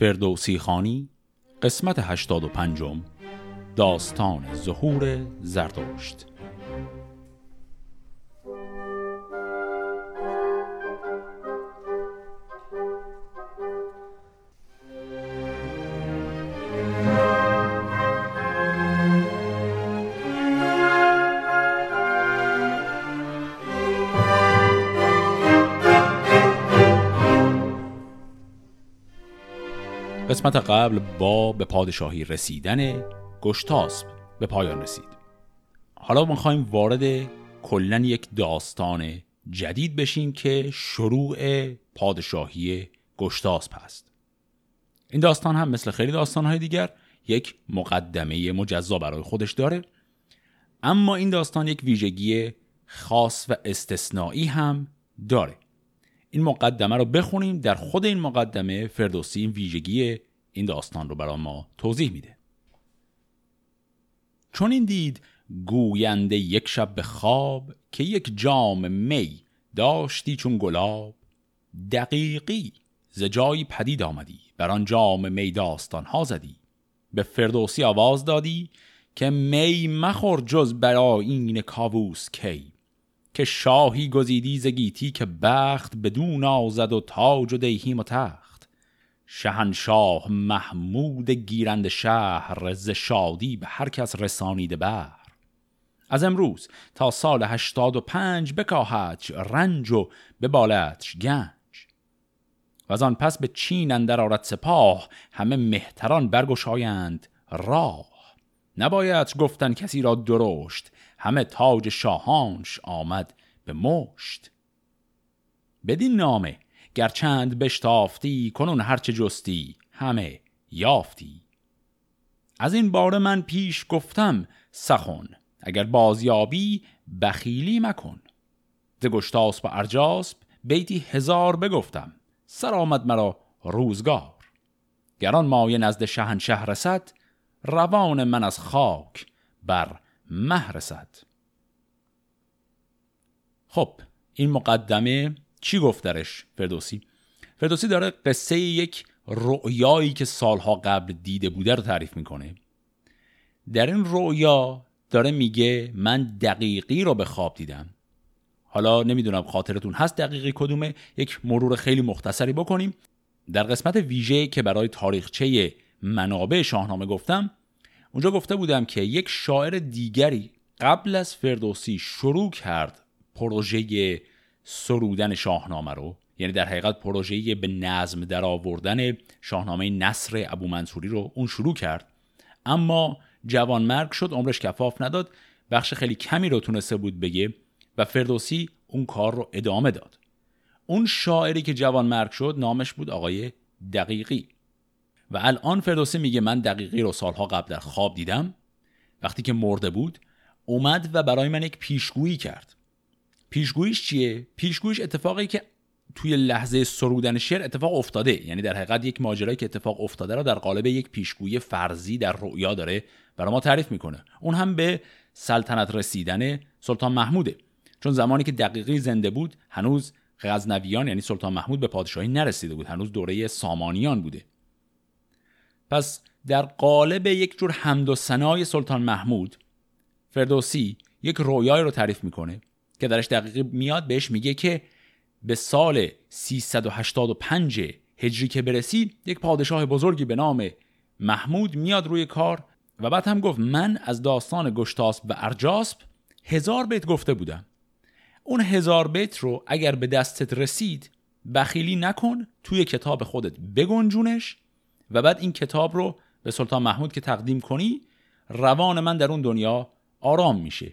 فردوسی خانی قسمت 85 داستان ظهور زردشت. قسمت قبل با به پادشاهی رسیدن گشتاسب به پایان رسید. حالا می‌خوایم وارد کلا یک داستان جدید بشیم که شروع پادشاهی گشتاسب هست. این داستان هم مثل خیلی داستانهای دیگر یک مقدمه مجزا برای خودش داره. اما این داستان یک ویژگی خاص و استثنایی هم داره. این مقدمه رو بخونیم. در خود این مقدمه فردوسی این ویژگی این داستان رو برای ما توضیح میده. چون این دید گوینده یک شب به خواب که یک جام می داشتی چون گلاب دقیقی ز جایی پدید آمدی بر آن جام می داستان ها زدی. به فردوسی آواز دادی که می مخور جز برای این کاووس کی که شاهی گزیدی زگیتی که بخت بدون آزد و تاج و دیهیم و تخت. شهنشاه محمود گیرند شهر ز شادی به هر کس رسانیده بر. از امروز تا سال هشتاد و پنج بکاهدش رنج و ببالتش گنج. و از آن پس به چین اندر آرد سپاه همه مهتران برگشایند راه. نباید گفتن کسی را درشت همه تاج شاهانش آمد به مشت. بدین نامه گرچند بشتافتی کنون هرچه جستی همه یافتی. از این باره من پیش گفتم سخن اگر بازیابی بخیلی مکن. ز گشتاسب و ارجاسب بیتی هزار بگفتم سر آمد مرا روزگار. گران مایه نزد شهنشه رسد روان من از خاک بر مه رسد. خب این مقدمه چی گفت درش فردوسی؟ فردوسی داره قصه یک رؤیایی که سالها قبل دیده بوده رو تعریف می‌کنه. در این رؤیا داره میگه من دقیقی رو به خواب دیدم. حالا نمی‌دونم خاطرتون هست دقیقی کدومه یک مرور خیلی مختصری بکنیم. در قسمت ویژه که برای تاریخچه منابع شاهنامه گفتم اونجا گفته بودم که یک شاعر دیگری قبل از فردوسی شروع کرد پروژه سرودن شاهنامه رو یعنی در حقیقت پروژه به نظم در آوردن شاهنامه نصر ابو منصوری رو اون شروع کرد. اما جوان مرگ شد عمرش کفاف نداد بخش خیلی کمی رو تونسته بود بگه و فردوسی اون کار رو ادامه داد. اون شاعری که جوان مرگ شد نامش بود آقای دقیقی. و الان فردوسی میگه من دقیقی رو سالها قبل در خواب دیدم. وقتی که مرده بود اومد و برای من یک پیشگویی کرد. پیشگوییش چیه؟ پیشگوییش اتفاقی که توی لحظه سرودن شعر اتفاق افتاده. یعنی در حقیقت یک ماجرایی که اتفاق افتاده رو در قالب یک پیشگویی فرضی در رؤیا داره برای ما تعریف می‌کنه. اون هم به سلطنت رسیدن سلطان محموده. چون زمانی که دقیقی زنده بود هنوز غزنویان یعنی سلطان محمود به پادشاهی نرسیده بود. هنوز دوره سامانیان بوده. پس در قالب یک جور حمد و ثنای سلطان محمود فردوسی یک رویای رو تعریف می‌کنه. که درش دقیقی میاد بهش میگه که به سال 385 هجری که برسید یک پادشاه بزرگی به نام محمود میاد روی کار و بعد هم گفت من از داستان گشتاسب و ارجاسب هزار بیت گفته بودم. اون هزار بیت رو اگر به دستت رسید بخیلی نکن توی کتاب خودت بگنجونش و بعد این کتاب رو به سلطان محمود که تقدیم کنی روان من در اون دنیا آرام میشه.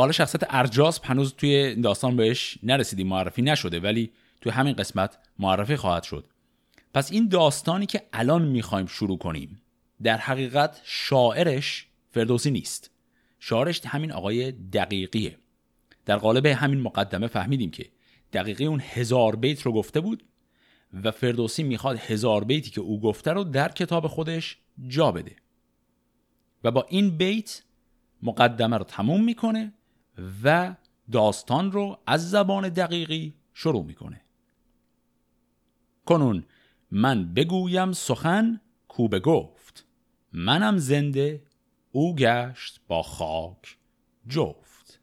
حالا شخصیت ارجاس هنوز توی داستان بهش نرسیدیم معرفی نشده ولی توی همین قسمت معرفی خواهد شد. پس این داستانی که الان می‌خوایم شروع کنیم در حقیقت شاعرش فردوسی نیست. شاعرش همین آقای دقیقیه. در قالب همین مقدمه فهمیدیم که دقیقی اون هزار بیت رو گفته بود و فردوسی می‌خواد هزار بیتی که او گفته رو در کتاب خودش جا بده. و با این بیت مقدمه رو تموم می‌کنه و داستان رو از زبان دقیقی شروع می‌کنه. کنون من بگویم سخن کو گفت منم زنده او گشت با خاک جفت.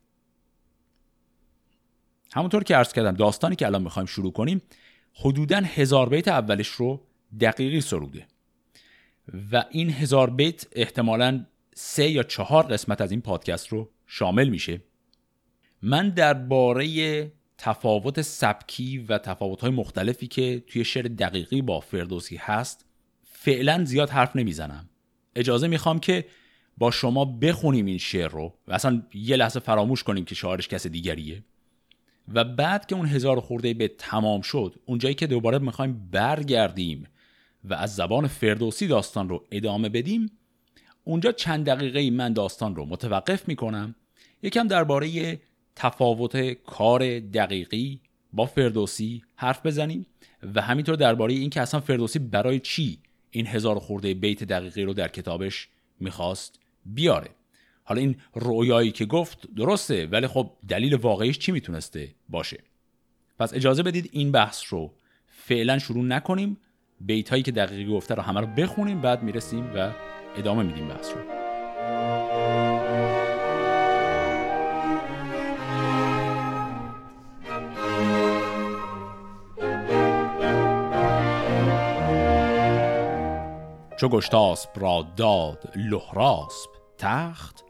همونطور که عرض کردم داستانی که الان می‌خوایم شروع کنیم حدودا هزار بیت اولش رو دقیقی سروده. و این هزار بیت احتمالا سه یا چهار قسمت از این پادکست رو شامل میشه. من درباره تفاوت سبکی و تفاوت‌های مختلفی که توی شعر دقیقی با فردوسی هست فعلا زیاد حرف نمی‌زنم. اجازه می‌خوام که با شما بخونیم این شعر رو و اصلا یه لحظه فراموش کنیم که شاعرش کس دیگریه. و بعد که اون هزار خورده به تمام شد اونجایی که دوباره می‌خوایم برگردیم و از زبان فردوسی داستان رو ادامه بدیم اونجا چند دقیقه من داستان رو متوقف می‌کنم. یکم درباره تفاوت کار دقیقی با فردوسی حرف بزنیم و همینطور درباره اینکه اصلا فردوسی برای چی این هزار خورده بیت دقیقی رو در کتابش می‌خواست بیاره. حالا این رویایی که گفت درسته ولی خب دلیل واقعیش چی می‌تونسته باشه؟ پس اجازه بدید این بحث رو فعلا شروع نکنیم. بیت هایی که دقیقی گفته رو همه رو بخونیم بعد می‌رسیم و ادامه میدیم بحث رو. چو گشتاسب را داد لهراسب تخت.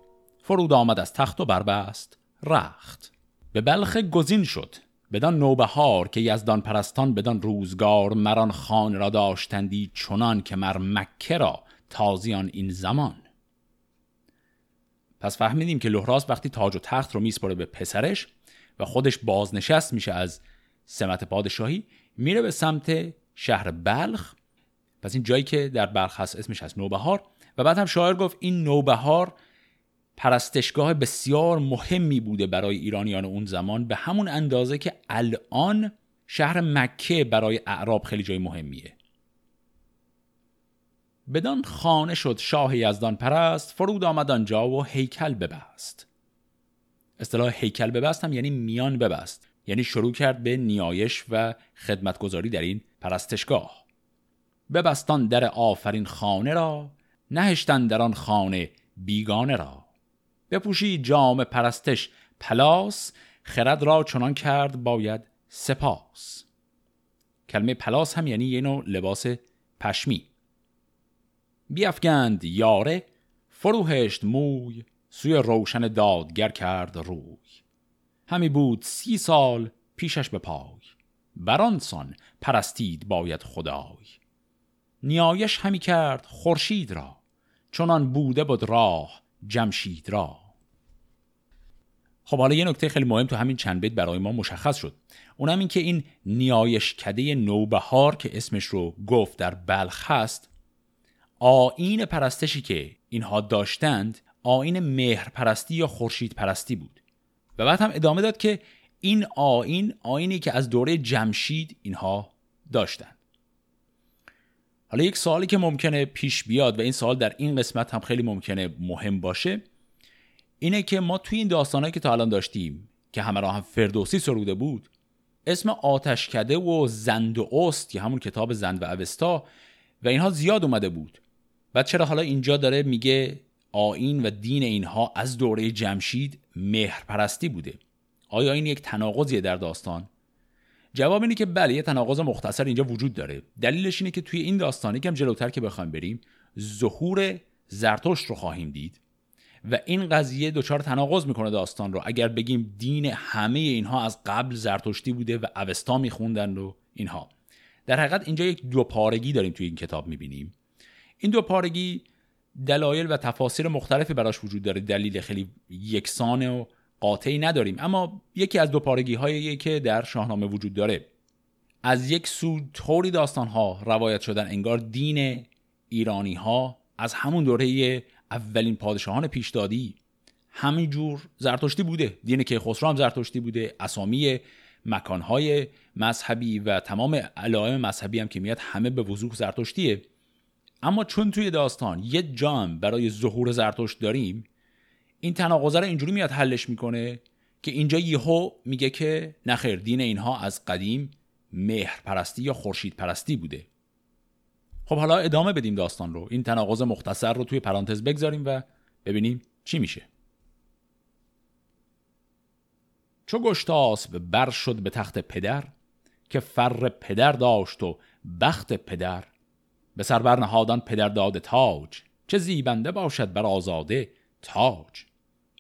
فرود آمد از تخت و بربست. رخت. به بلخ گزین شد. بدان نوبهار که یزدان پرستان بدان روزگار مران خان را داشتندی چنان که مر مکه را تازیان این زمان. پس فهمیدیم که لحراس وقتی تاج و تخت رو میسپره به پسرش و خودش بازنشست میشه از سمت پادشاهی میره به سمت شهر بلخ پس این جایی که در بلخ هست اسمش از نوبهار. و بعد هم شاعر گفت این نوبهار پرستشگاه بسیار مهمی بوده برای ایرانیان اون زمان به همون اندازه که الان شهر مکه برای اعراب خیلی جای مهمیه. بدان خانه شد شاه یزدان پرست فرود آمد آنجا و هیکل ببست. اصطلاح هیکل ببست هم یعنی میان ببست یعنی شروع کرد به نیایش و خدمتگذاری در این پرستشگاه. ببستان در آفرین خانه را نهشتن در آن خانه بیگانه را. بپوشی جام پرستش پلاس خرد را چنان کرد باید سپاس. کلمه پلاس هم یعنی یه نوع لباس پشمی. بیافگند یاره فروهشت موی سوی روشن دادگر کرد روی. همی بود سی سال پیشش به پای. برانسان پرستید باید خدای. نیایش همی کرد خورشید را چنان بوده بود راه جمشید را. خب حالا یه نکته خیلی مهم تو همین چند بیت برای ما مشخص شد. اونم این که این نیایش کده نوبهار که اسمش رو گفت در بلخ هست آین پرستشی که اینها داشتند آین مهر پرستی یا خورشید پرستی بود. و بعد هم ادامه داد که این آین آینی که از دوره جمشید اینها داشتند. حالا یک سوالی که ممکنه پیش بیاد و این سوال در این قسمت هم خیلی ممکنه مهم باشه اینه که ما توی این داستانهایی که تا الان داشتیم که همه را هم فردوسی سروده بود اسم آتشکده و زند و است که همون کتاب زند و اوستا و اینها زیاد اومده بود. بعد چرا حالا اینجا داره میگه آین و دین اینها از دوره جمشید مهر پرستی بوده؟ آیا این یک تناقضیه در داستان؟ جواب اینه که بله یه تناقض مختصر اینجا وجود داره. دلیلش اینه که توی این داستانی که هم جلوتر که بخوایم بریم ظهور زرتشت رو خواهیم دید و این قضیه دچار تناقض می‌کنه داستان رو. اگر بگیم دین همه اینها از قبل زرتشتی بوده و اوستا میخوندن و اینها. در حقیقت اینجا یک دو پارگی داریم توی این کتاب می‌بینیم. این دو پارگی دلایل و تفاسیر مختلفی براش وجود داره. دلیل خیلی یکسان و قاطعی نداریم. اما یکی از دو پارگی هایی که در شاهنامه وجود داره از یک سو طوری داستان ها روایت شدن انگار دین ایرانی ها از همون دوره اولین پادشاهان پیشدادی همینجور زرتشتی بوده. دین که خسرو هم زرتشتی بوده اسامی مکانهای مذهبی و تمام علائم مذهبی هم که میاد همه به وضوح زرتشتیه. اما چون توی داستان یه جام برای ظهور زرتشت داریم این تناقضه رو اینجوری میاد حلش می‌کنه که اینجا یهو میگه که نخیر دین اینها از قدیم مهر پرستی یا خورشید پرستی بوده. خب حالا ادامه بدیم داستان رو. این تناقض مختصر رو توی پرانتز بگذاریم و ببینیم چی میشه. چو گشتاسب بر شد به تخت پدر که فر پدر داشت و بخت پدر به سربر نهادان پدر داده تاج چه زیبنده باشد بر آزاده تاج.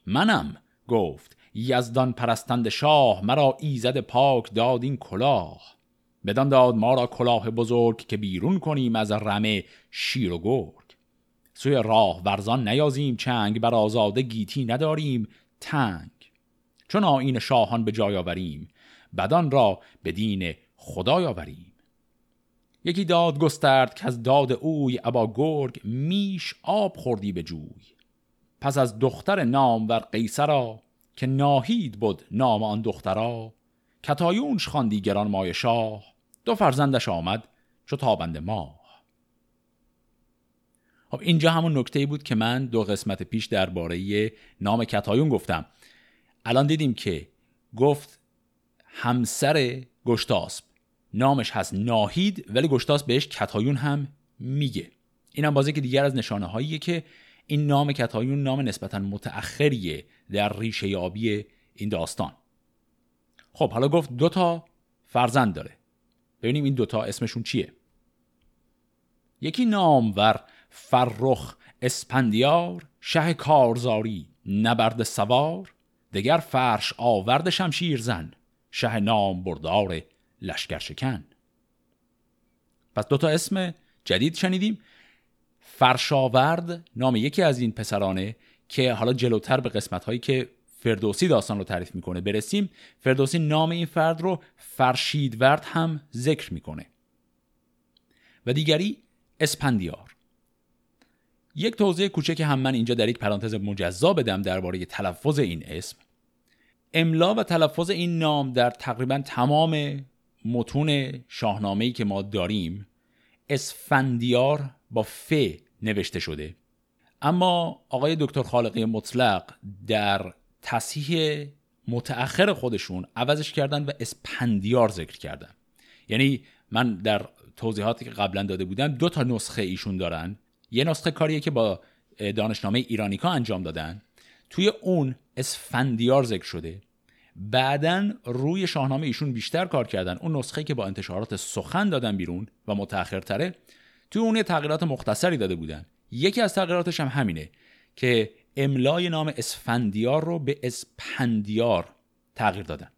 منم گفت. یزدان پرستند شاه مرا ایزد پاک داد این کلاه. بدان داد ما را کلاه بزرگ که بیرون کنیم از رمه شیر و گرگ. سوی راه ورزان نیازیم چنگ بر آزاده گیتی نداریم تنگ. چون آین شاهان به جای آوریم بدان را به دین خدای آوریم. یکی داد گسترد که از داد اوی ابا گرگ میش آب خوردی به جوی. پس از دختر نام ور قیصرا که ناهید بود نام آن دخترا کتایونش خواندی گران مای شاه دو فرزندش آمد چو تابند ماه. خب اینجا همون نکته بود که من دو قسمت پیش درباره نام کتایون گفتم. الان دیدیم که گفت همسر گشتاسب نامش هست ناهید ولی گشتاسب بهش کتایون هم میگه. اینم بازی که دیگر از نشانه هاییه که این نام کتایون نام نسبتا متأخریه در ریشه یابی این داستان. خب حالا گفت دوتا فرزند داره. ببینیم این دوتا اسمشون چیه. یکی نامور فرخ اسپندیار شه کارزاری نبرد سوار دگر فرش آورد شمشیر زن شه نام بردار لشکر شکن. پس دوتا اسم جدید شنیدیم. فرشاورد نام یکی از این پسرانه که حالا جلوتر به قسمت هایی که فردوسی داستان رو تعریف می‌کنه برسیم فردوسی نام این فرد رو فرشیدورد هم ذکر می‌کنه. و دیگری اسپندیار. یک توضیح کوچک هم من اینجا در یک پرانتز مجزا بدم درباره تلفظ این اسم. املا و تلفظ این نام در تقریبا تمام متون شاهنامه‌ای که ما داریم اسفندیار با ف نوشته شده. اما آقای دکتر خالقی مطلق در تصحیح متأخر خودشون عوضش کردن و اسپندیار ذکر کردن. یعنی من در توضیحاتی که قبلا داده بودم دو تا نسخه ایشون دارن. یه نسخه کاریه که با دانشنامه ایرانیکا انجام دادن. توی اون اسفندیار ذکر شده. بعدا روی شاهنامه ایشون بیشتر کار کردن. اون نسخه که با انتشارات سخن دادن بیرون و متأخرتره. توی اون تغییرات مختصری داده بودن. یکی از تغییراتش هم همینه که املای نام اسفندیار رو به اسپندیار تغییر دادن.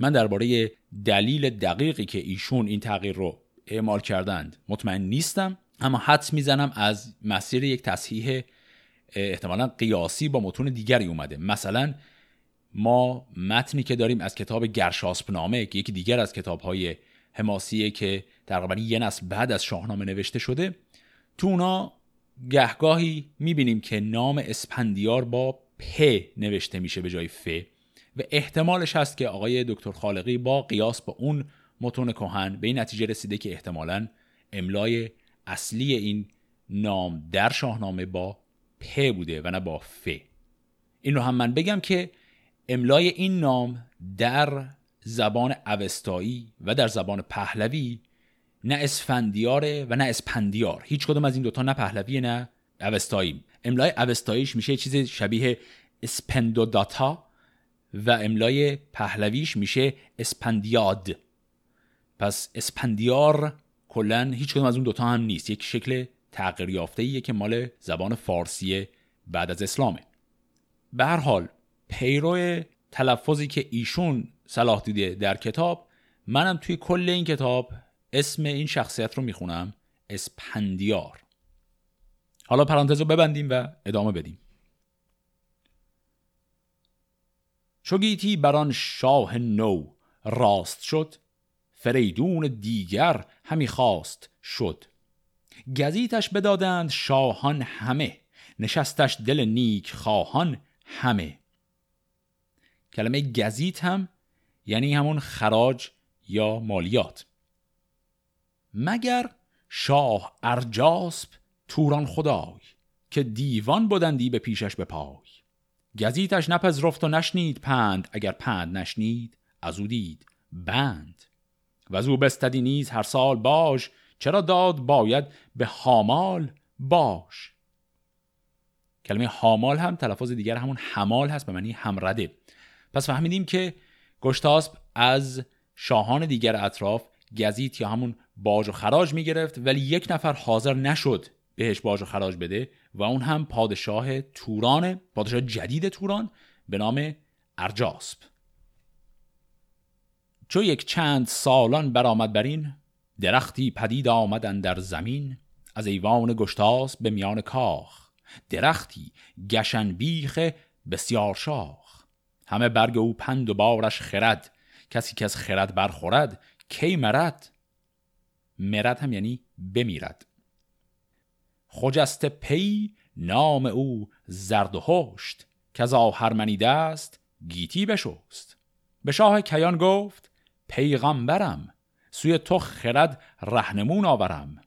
من درباره دلیل دقیقی که ایشون این تغییر رو اعمال کردند مطمئن نیستم اما حدس می‌زنم از مسیر یک تصحیح احتمالا قیاسی با متون دیگری اومده. مثلا ما متنی که داریم از کتاب گرشاسپنامه که یکی دیگر از کتاب های حماسیه که تقریبا یه نسل بعد از شاهنامه نوشته شده. تو اونا گهگاهی می‌بینیم که نام اسپندیار با پ نوشته میشه به جای ف و احتمالش هست که آقای دکتر خالقی با قیاس با اون متون کهن به این نتیجه رسیده که احتمالا املای اصلی این نام در شاهنامه با پ بوده و نه با ف این رو هم من بگم که املای این نام در زبان اوستایی و در زبان پهلوی نه اسفندیاره و نه اسپندیار هیچ کدوم از این دوتا نه پهلوی نه اوستایی. املای اوستاییش میشه چیز شبیه اسپندوداتا و املای پهلویش میشه اسپندیاد. پس اسپندیار کلا هیچ کدوم از اون دوتا هم نیست. یک شکل تغییر یافته که مال زبان فارسی بعد از اسلامه. به هر حال پیرو تلفظی که ایشون صلاح دیده در کتاب. منم توی کل این کتاب اسم این شخصیت رو می‌خونم اسپندیار. حالا پرانتز رو ببندیم و ادامه بدیم. چوگیتی بران شاه نو راست شد فریدون دیگر همی خواست شد. گزیتش بدادند شاهان همه نشستش دل نیک خواهان همه. کلمه گزیت هم یعنی همون خراج یا مالیات. مگر شاه ارجاسب توران خدای که دیوان بودندی به پیشش به پای. گزیتش نپذرفت و نشنید پند اگر پند نشنید از او دید بند. و از او بستدی نیز هر سال باش چرا داد باید به حامال باش. کلمه حامال هم تلفظ دیگر همون حمال هست به معنی همرده. پس فهمیدیم که گشتاسب از شاهان دیگر اطراف گزیت یا همون باج و خراج می گرفت ولی یک نفر حاضر نشد بهش باج و خراج بده و اون هم پادشاه توران پادشاه جدید توران به نام ارجاسب چو یک چند سالان برآمد بر این درختی پدید آمدن در زمین از ایوان گشتاس به میان کاخ. درختی گشن بیخ بسیار شاخ. همه برگ او پند و بارش خرد. کسی که از خرد برخورد کی مرد؟ مرد هم یعنی بمیرد. خجست پی نام او زرد و هشت. که از آهرمنیده است گیتی بشست. به شاه کیان گفت پیغمبرم سوی تو خرد رهنمون آورم.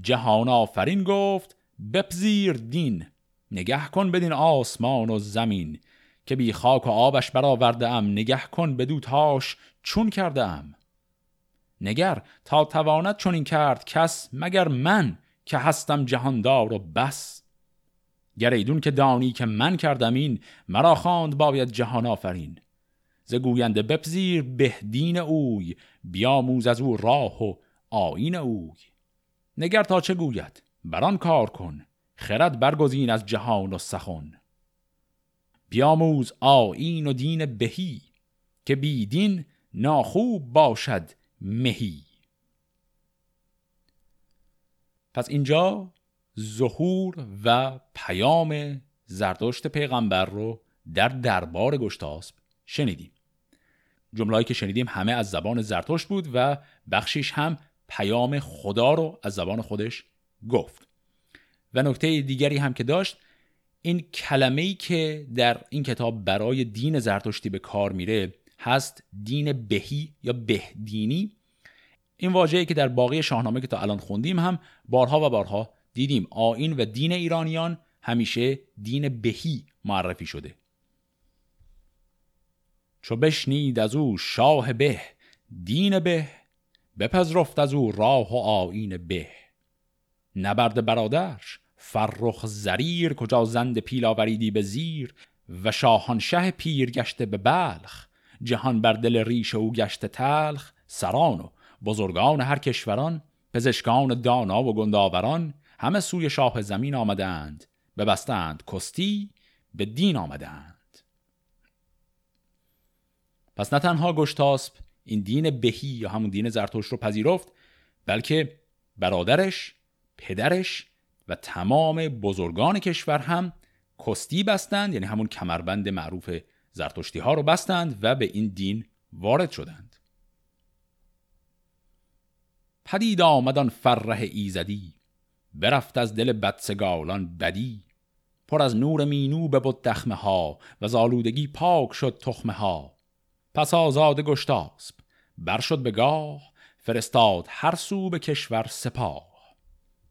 جهان آفرین گفت بپذیر دین نگه کن بدین آسمان و زمین. که بی خاک و آبش برآورده ام نگه کن بدو تاش چون کرده ام نگر تا تواند چون این کرد کس مگر من که هستم جهاندار و بس. گر ایدون که دانی که من کردم این مرا خواند باید جهان آفرین. ز گوینده بپذیر به دین اوی بیاموز از او راه و آین اوی. نگر تا چه گوید؟ بران کار کن خرد برگزین از جهان و سخن. بیاموز آین و دین بهی که بیدین ناخوب باشد مهی. پس اینجا ظهور و پیام زردشت پیغمبر رو در دربار گشتاسب شنیدیم. جملهایی که شنیدیم همه از زبان زرتشت بود و بخشیش هم پیام خدا رو از زبان خودش گفت. و نکته دیگری هم که داشت این کلمه ای که در این کتاب برای دین زرتشتی به کار میره هست دین بهی یا بهدینی. این واژه‌ای که در باقی شاهنامه که تا الان خوندیم هم بارها و بارها دیدیم. آین و دین ایرانیان همیشه دین بهی معرفی شده. چو بشنید از او شاه به دین به بپذرفت از او راه و آین به. نبرد برادرش فرخ زریر کجا زند پیل آوریدی به زیر؟ و شاهانشه پیر گشته به بلخ جهان بر دل ریش او گشته تلخ. سران و بزرگان هر کشوران پزشکان دانا و گنداوران همه سوی شاه زمین آمدند. ببستند کستی به دین آمدند. پس نه تنها گشتاسب این دین بهی یا همون دین زرتوش رو پذیرفت بلکه برادرش پدرش و تمام بزرگان کشور هم کستی بستند یعنی همون کمربند معروف زرتشتی ها رو بستند و به این دین وارد شدند. پدید آمدان فرح ایزدی برفت از دل بدسگالان بدی. پر از نور مینو به بود دخمه ها و زالودگی پاک شد تخمه ها. پس آزاد گشتاسب بر شد به گاه فرستاد هر سو به کشور سپاه.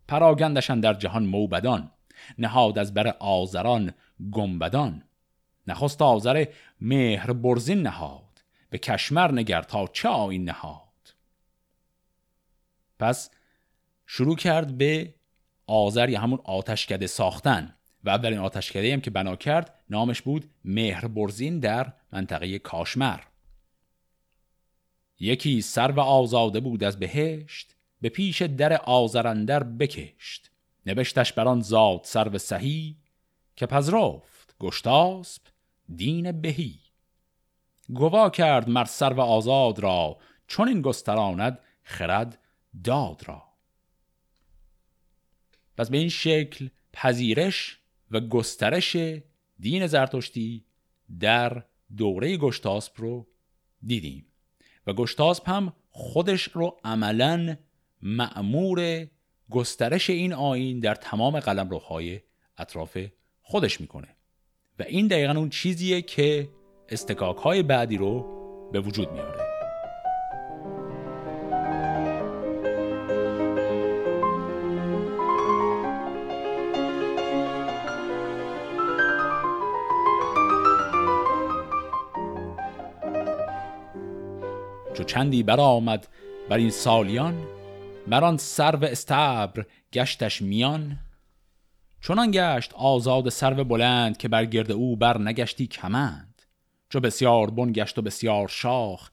پراگندشن در جهان موبدان نهاد از بر آزران گمبدان نخست آزر مهر برزین نهاد به کشمر نگر تا چه آین نهاد. پس شروع کرد به آذر یا همون آتشکده ساختن و اولین آتشکده هم که بنا کرد نامش بود مهر برزین در منطقه کاشمر. یکی سر و آزاده بود از بهشت به پیش در آزرندر بکشت. نوشتش بران زاد سر و سهی که پذرفت گشتاسب دین بهی. گوا کرد مر سر و آزاد را چون این گستراند خرد داد را. پس به این شکل پذیرش و گسترش دین زرتشتی در دوره گشتاسب رو دیدیم. و گشتاسب هم خودش رو عملا معمور گسترش این آین در تمام قلمروهای اطراف خودش می‌کنه. و این دقیقا اون چیزیه که استکاک های بعدی رو به وجود میاره. چو چندی برآمد بر این سالیان مران سرو استبر گشتش میان؟ چنان گشت آزاد سرو بلند که بر گرد او بر نگشتی کمند. چو بسیار بن گشت و بسیار شاخ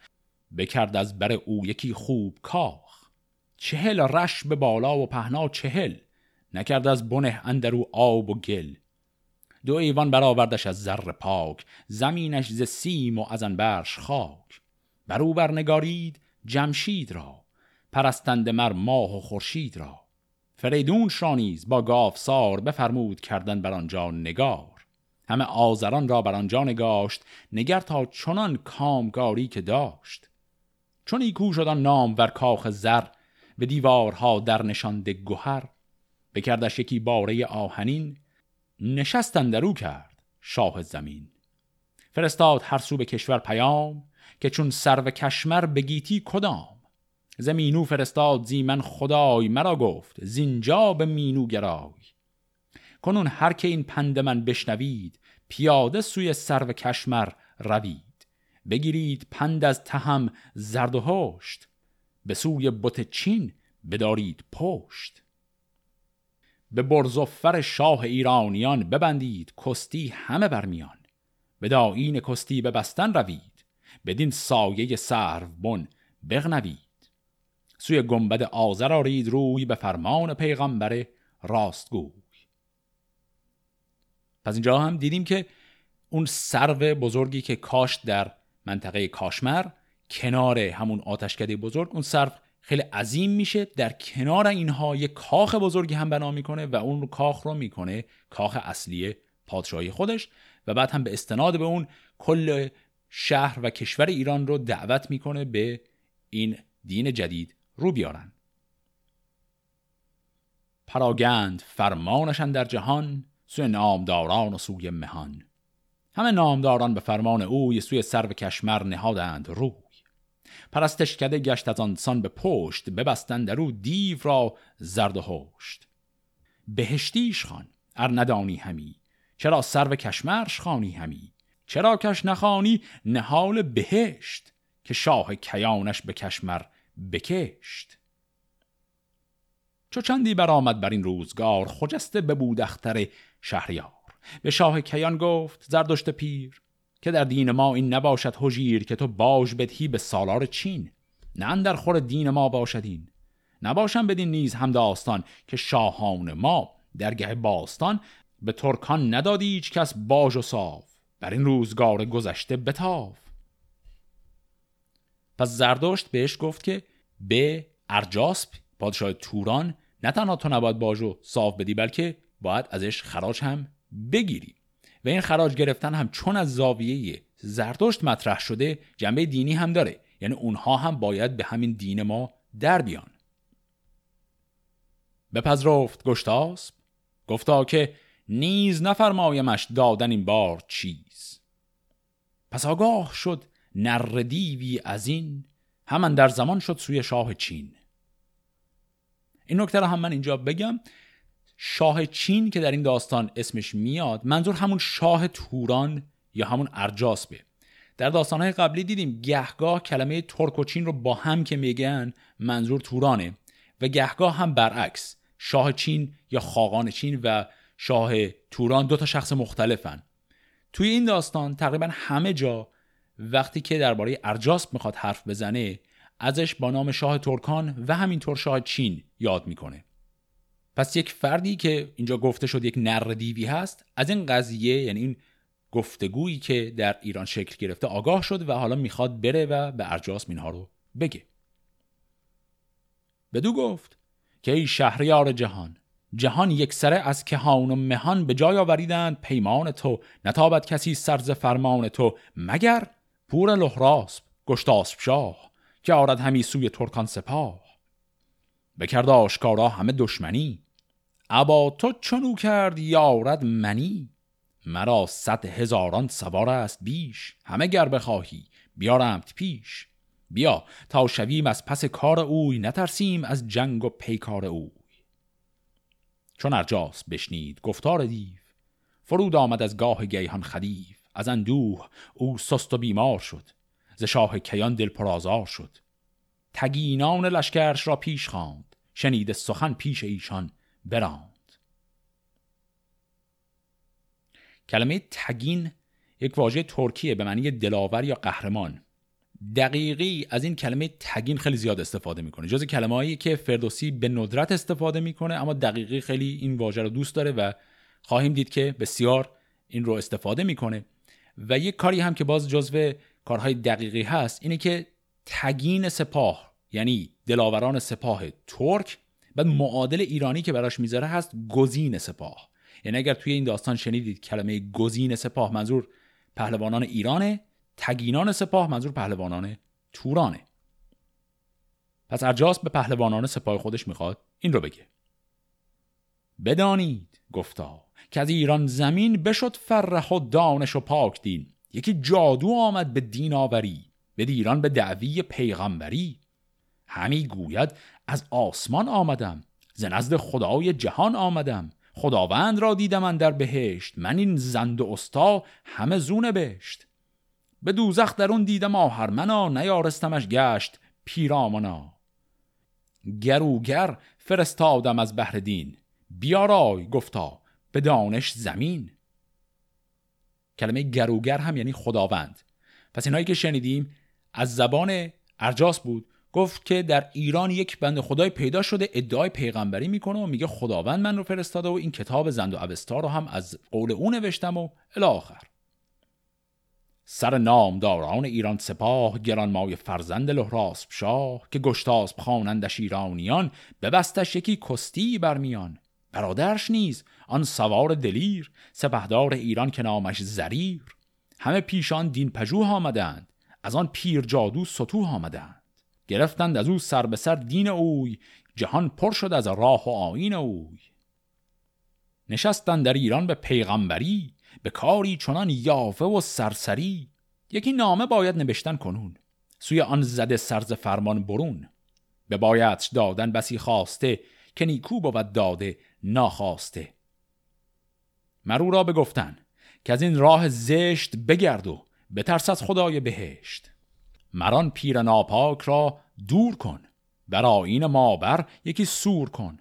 بکرد از بر او یکی خوب کاخ. چهل رش به بالا و پهنا چهل نکرد از بنه اندرو آب و گل. دو ایوان برآوردش از زر پاک زمینش ز سیم و از انبرش خاک. بر او برنگارید جمشید را پرستنده مر ماه و خورشید را. فریدون شانیز با گافسار بفرمود کردن بر آنجا نگار. همه آزران را بر آنجا نگاشت نگر تا چنان کامگاری که داشت. چون ایکو شد نام ور کاخ زر به دیوارها در نشانده گوهر بکردش یکی باره آهنین نشستن درو کرد شاه زمین. فرستاد هر سو به کشور پیام که چون سرو کشمر بگیتی کدام؟ زمینو فرستاد زیمن خدای مرا گفت زینجا به مینو گرای. کنون هر که این پند من بشنوید پیاده سوی سرو کشمر روید. بگیرید پند از تهم زرد و هشت به سوی بت چین بدارید پشت. به برزفر شاه ایرانیان ببندید کستی همه برمیان به داین کستی به بستن روید بدین سایه سرو بن بغنوید. سوی گنبد آذر آرید روی به فرمان پیغمبر راستگوی. پس اینجا هم دیدیم که اون سرو بزرگی که کاشت در منطقه کاشمر کنار همون آتشکده بزرگ اون سرو خیلی عظیم میشه. در کنار اینها یک کاخ بزرگی هم بنا می‌کنه و اون کاخ رو می‌کنه کاخ اصلی پادشاهی خودش و بعد هم به استناد به اون کل شهر و کشور ایران رو دعوت می‌کنه به این دین جدید. رو بیارن. پراگند فرمانشان در جهان سوی نامداران و سوی مهان. همه نامداران به فرمان او سوی سر و کشمر نهادند روی. پرستش کده گشت از آنسان به پشت ببستند در او دیو را زرد و هشت. بهشتیش خان ار ندانی همی. چرا سر و کشمرش خانی همی؟ چرا کش نخانی نهال بهشت که شاه کیانش به کشمر بکشت. چو چندی برآمد بر این روزگار خجسته ببود اختر شهریار. به شاه کیان گفت زردشت پیر که در دین ما این نباشد هژیر که تو باج بدهی به سالار چین. نه در خور دین ما باشد این. نباشم بدین نیز هم داستان که شاهان ما در گه باستان به ترکان ندادی هیچ کس باج و صاف. بر این روزگار گذشته بتاف. پس زردشت بهش گفت که به ارجاسپ پادشاه توران نه تنها تو نباید باجو صاف بدی بلکه باید ازش خراج هم بگیری. و این خراج گرفتن هم چون از زاویه زردشت مطرح شده جنبه دینی هم داره. یعنی اونها هم باید به همین دین ما در بیان. بپذرفت گشتاسب گفتا که نیز نفرمایمش دادن این بار چیز. پس آگاه شد نر دیوی از این همان در زمان شد سوی شاه چین. این نکته رو هم من اینجا بگم. شاه چین که در این داستان اسمش میاد منظور همون شاه توران یا همون ارجاسبه در داستانهای قبلی دیدیم گهگاه کلمه ترک و چین رو با هم که میگن منظور تورانه و گهگاه هم برعکس. شاه چین یا خاقان چین و شاه توران دو تا شخص مختلفن. توی این داستان تقریبا همه جا وقتی که درباره ارجاسب می‌خواد حرف بزنه ازش با نام شاه ترکان و همینطور شاه چین یاد می‌کنه. پس یک فردی که اینجا گفته شد یک نر دیوی هست از این قضیه یعنی این گفتگویی که در ایران شکل گرفته آگاه شد و حالا می‌خواد بره و به ارجاس اینها رو بگه. بدو گفت که ای شهریار جهان جهان یک سره از کهان و مهان به جای آوریدند پیمان تو نتابد کسی سرز فرمان تو مگر پور لحراسب گشتاسب شاه که آرد همی سوی ترکان سپاه. بکرد آشکارا همه دشمنی ابا تو چنو کرد یارد منی؟ مرا صد هزاران سوار است بیش همه گر بخواهی بیارمت پیش. بیا تا شویم از پس کار اوی نترسیم از جنگ و پیکار اوی. چون ارجاس بشنید گفتار دیو فرود آمد از گاه گیهان خدیف از اندوه او سست و بیمار شد. ز شاه کیان دل پرازار شد. تگینان لشکرش را پیش خواند. شنیده سخن پیش ایشان براند. کلمه تگین یک واژه ترکیه به معنی دلاور یا قهرمان. دقیقی از این کلمه تگین خیلی زیاد استفاده می‌کنه. جز کلمه هایی که فردوسی به ندرت استفاده می‌کنه اما دقیقی خیلی این واژه رو دوست داره و خواهیم دید که بسیار این رو استفاده می‌کنه. و یک کاری هم که باز جزو کارهای دقیقی هست اینه که تگین سپاه یعنی دلاوران سپاه ترک بعد معادل ایرانی که براش می‌ذاره هست گزین سپاه. یعنی اگر توی این داستان شنیدید کلمه گزین سپاه منظور پهلوانان ایرانه تگینان سپاه منظور پهلوانان تورانه. پس ارجاس به پهلوانان سپاه خودش می‌خواد این رو بگه. بدانید گفتا. که از ایران زمین بشد فرح و دانش و پاک دین. یکی جادو آمد به دین آوری به ایران به دعوی پیغمبری. همی گوید از آسمان آمدم ز نزد خدای جهان آمدم. خداوند را دیدم من در بهشت من این زند و استا همه زونه بشت به دوزخ درون دیدم آهرمنا نیارستمش گشت پیرامنا. گروگر فرستادم از بهر دین. بیارای گفتا به دانش زمین. کلمه گروگر هم یعنی خداوند. پس اینایی که شنیدیم از زبان ارجاس بود گفت که در ایران یک بند خدای پیدا شده ادعای پیغمبری می‌کنه و میگه خداوند من رو فرستاده و این کتاب زند و اوستا رو هم از قول او نوشتم و الاخر سر نامداران ایران سپاه گرانمای فرزند لحراسب شاه که گشتاسب خوانندش ایرانیان ببستش یکی کستی برمیان برادرش نیز آن سوار دلیر سپهدار ایران که نامش زریر. همه پیشان دین پژوه آمدند از آن پیر جادو سطوح آمدند. گرفتند از او سر به سر دین اوی جهان پر شد از راه و آین اوی. نشستند در ایران به پیغمبری به کاری چنان یافه و سرسری. یکی نامه باید نوشتن کنون سوی آن زده سرز فرمان برون. به باید دادن بسی خواسته که نیکو بود داده ناخواسته. مرو را بگفتن که از این راه زشت بگرد و بترس از خدای بهشت. مران پیر ناپاک را دور کن بر آین ما بر یکی سور کن.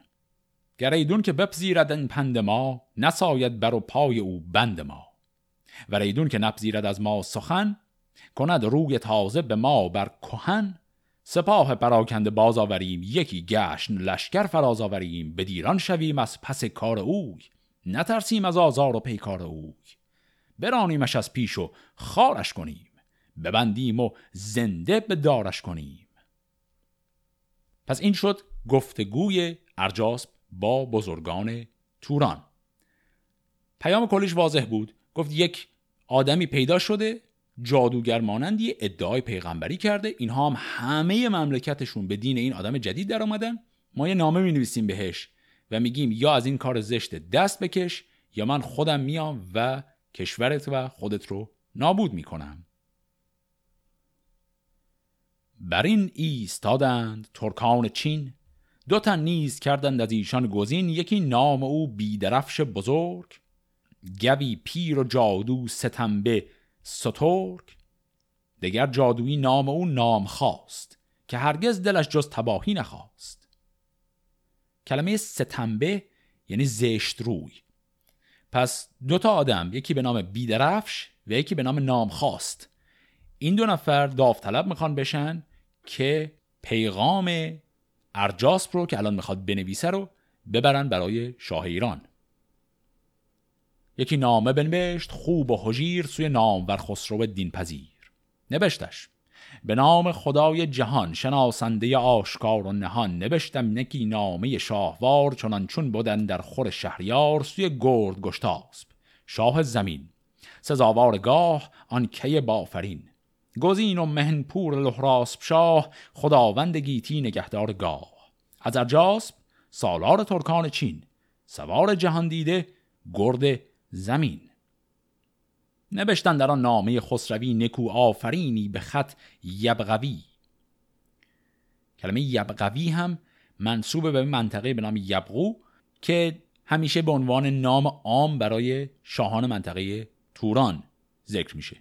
گر ایدون که بپذیرد این پند ما نساید بر و پای او بند ما. و که نپذیرد از ما سخن کند روی تازه به ما بر کهن. سپاه پراکنده باز آوریم یکی گشن لشکر فراز آوریم به دیران شویم از پس کار اوی نترسیم از آزار و پیکار اوی. برانیمش از پیش و خارش کنیم ببندیم و زنده به دارش کنیم. پس این شد گفتگوی ارجاسب با بزرگان توران. پیام کلیش واضح بود گفت یک آدمی پیدا شده جادوگر مانندی ادعای پیغمبری کرده. اینها هم همه مملکتشون به دین این آدم جدید در آمدن ما یه نامه می نویسیم بهش و میگیم یا از این کار زشت دست بکش یا من خودم میام و کشورت و خودت رو نابود می‌کنم. بر این ایستادند ترکان چین. دو تن نیز کردند از ایشان گزین. یکی نام او بیدرفش بزرگ. گوی پیر و جادو ستنبه سترگ دگر جادویی نام او نام خواست که هرگز دلش جز تباهی نخواست. کلمه ستنبه یعنی زشت روی. پس دو تا آدم یکی به نام بیدرفش و یکی به نام نام خواست این دو نفر داوطلب می‌خوان بشن که پیغام ارجاسپ رو که الان می‌خواد بنویسه رو ببرن برای شاه ایران. یکی نامه بنوشت خوب و حجیر سوی نام ور خسرو دین پذیر. نوشتش به نام خدای جهان شناسنده آشکار و نهان. نوشتم نکی نامه شاهوار چنان چون بودن در خور شهریار سوی گرد گشتاسب. شاه زمین. سزاوار گاه آن کی بافرین. گزین و مهنپور لحراسب شاه خداوند گیتی نگهدار گاه. از ارجاسب سالار ترکان چین. سوار جهان دیده گرد زمین. نوشتن در آن نامه خسروی نکو آفرینی به خط یبغوی. کلمه یبغوی هم منصوب به منطقه به نام یبغو که همیشه به عنوان نام عام برای شاهان منطقه توران ذکر میشه.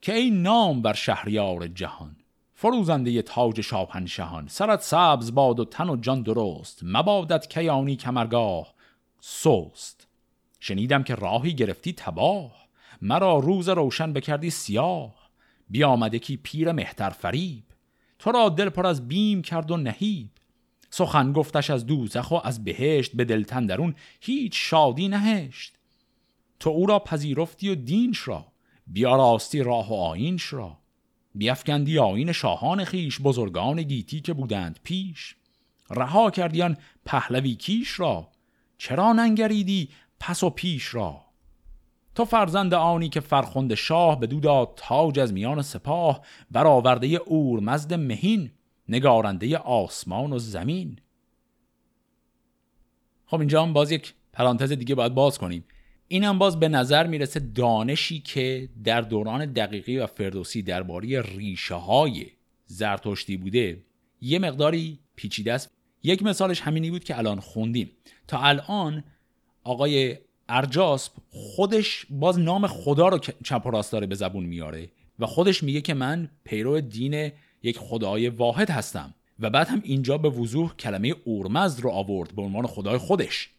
که این نام بر شهریار جهان فروزنده تاج شاهنشهان سرت سبز باد و تن و جان درست مبادت کیانی کمرگاه سوست شنیدم که راهی گرفتی تباه. مرا روز روشن بکردی سیاه. بیامده کی پیر مهتر فریب. تو را دل پر از بیم کرد و نهیب. سخن گفتش از دوزخ و از بهشت به دلتن درون هیچ شادی نهشت. تو او را پذیرفتی و دینش را. بیاراستی راه و آینش را. بیافکندی آین شاهان خیش بزرگان گیتی که بودند پیش. رها کردیان پهلوی کیش را. چرا ننگریدی پس و پیش را. تو فرزند آنی که فرخند شاه به داد تاج از میان سپاه برآورده اور مزد مهین نگارنده آسمان و زمین. خب اینجا هم باز یک پرانتز دیگه باید باز کنیم. این هم باز به نظر می‌رسه دانشی که در دوران دقیقی و فردوسی درباره ریشه های زرتشتی بوده یه مقداری پیچیده است. یک مثالش همینی بود که الان خوندیم. تا الان آقای ارجاسب خودش باز نام خدا رو چپ و راست داره به زبون میاره و خودش میگه که من پیرو دین یک خدای واحد هستم و بعد هم اینجا به وضوح کلمه اورمزد رو آورد به عنوان خدای خودش.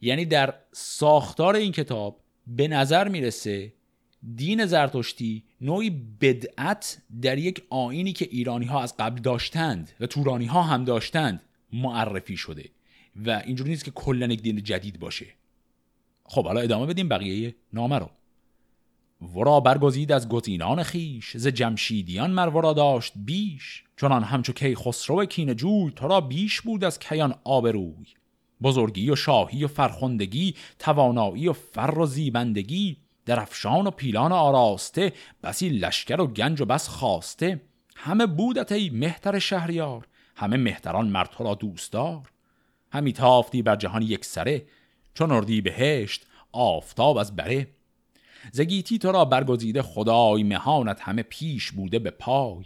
یعنی در ساختار این کتاب به نظر می‌رسه دین زرتشتی نوعی بدعت در یک آینی که ایرانی ها از قبل داشتند و تورانی ها هم داشتند معرفی شده. و اینجوری نیست که کلا یک دین جدید باشه. خب حالا ادامه بدیم بقیه نامه رو. ورا برگزید از گزینان خیش ز جمشیدیان مرورا داشت بیش. چنان همچو کی خسرو کین جوی تو را بیش بود از کیان آبروی. بزرگی و شاهی و فرخندگی توانایی و فر و زیبندگی. درفشان و پیلان آراسته بسی لشکر و گنج و بس خواسته همه بودت ای مهتر شهریار همه مهتران مرد را دوستدار. همی تافتی بر جهان یک سره چون اردی بهشت آفتاب از بره. زگیتی تو را برگزیده خدای مهانت همه پیش بوده به پای.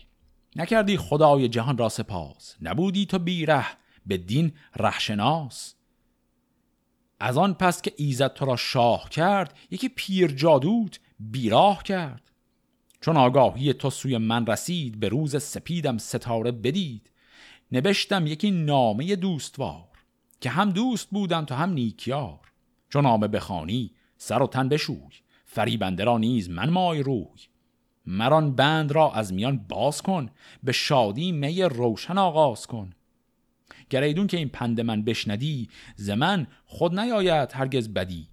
نکردی خدای جهان را سپاس نبودی تو بیره به دین رهشناس. از آن پس که ایزد تو را شاه کرد یکی پیر جادوت بیراه کرد. چون آگاهی تو سوی من رسید به روز سپیدم ستاره بدید. نبشتم یکی نامه دوستوار. که هم دوست بودم تو هم نیکیار. چون نامه بخانی سر و تن بشوی فریبنده را نیز من مای روی مران بند را از میان باز کن به شادی می روشن آغاز کن. گریدون که این پند من بشندی زمن خود نیاید هرگز بدی.